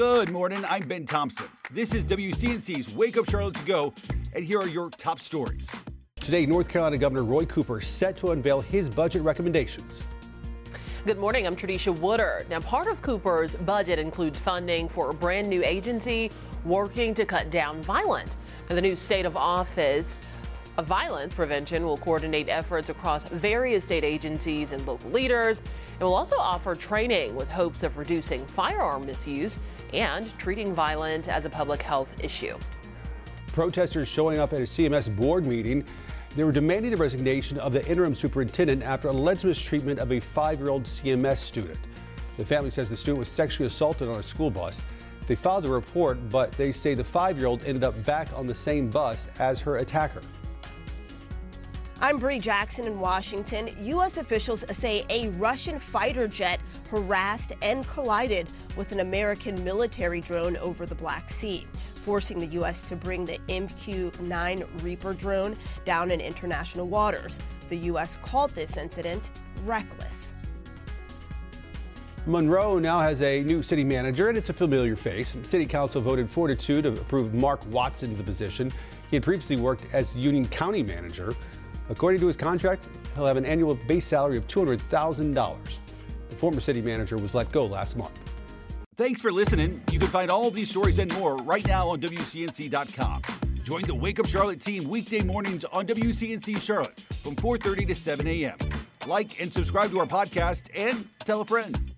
Good morning. I'm Ben Thompson. This is WCNC's Wake Up Charlotte to Go, and here are your top stories. Today, North Carolina Governor Roy Cooper set to unveil his budget recommendations. Good morning. I'm Tradisha Woodard. Now, part of Cooper's budget includes funding for a brand new agency working to cut down violence. Now, the new state of office of violence prevention will coordinate efforts across various state agencies and local leaders. It will also offer training with hopes of reducing firearm misuse and treating violence as a public health issue. Protesters showing up at a CMS board meeting. They were demanding the resignation of the interim superintendent after alleged mistreatment of a five year old CMS student. The family says the student was sexually assaulted on a school bus. They filed a report, but they say the five year old ended up back on the same bus as her attacker. I'm Bree Jackson in Washington. U.S. officials say a Russian fighter jet harassed and collided with an American military drone over the Black Sea, forcing the U.S. to bring the MQ 9 Reaper drone down in international waters. The U.S. called this incident reckless. Monroe now has a new city manager, and it's a familiar face. City Council voted 4 to 2 to approve Mark Watson to the position. He had previously worked as Union County manager. According to his contract, he'll have an annual base salary of $200,000. The former city manager was let go last month. Thanks for listening. You can find all these stories and more right now on WCNC.com. Join the Wake Up Charlotte team weekday mornings on WCNC Charlotte from 4:30 to 7 a.m. Like and subscribe to our podcast and tell a friend.